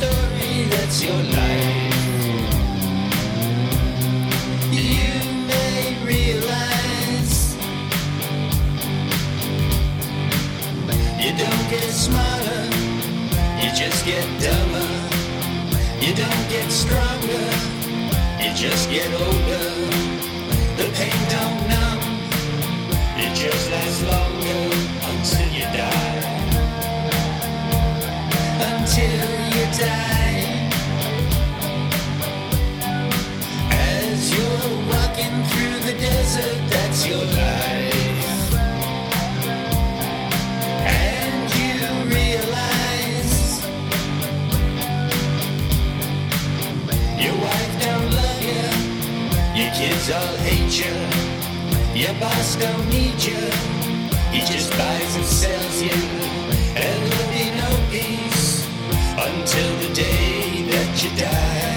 story that's your life, you may realize you don't get smarter, you just get dumber. You don't get stronger, you just get older. The pain don't numb, it just lasts longer until you die until you die. As you're walking through the desert, that's your life. And you realize your wife don't love you, your kids all hate you, your boss don't need you. He just buys and sells you, you die.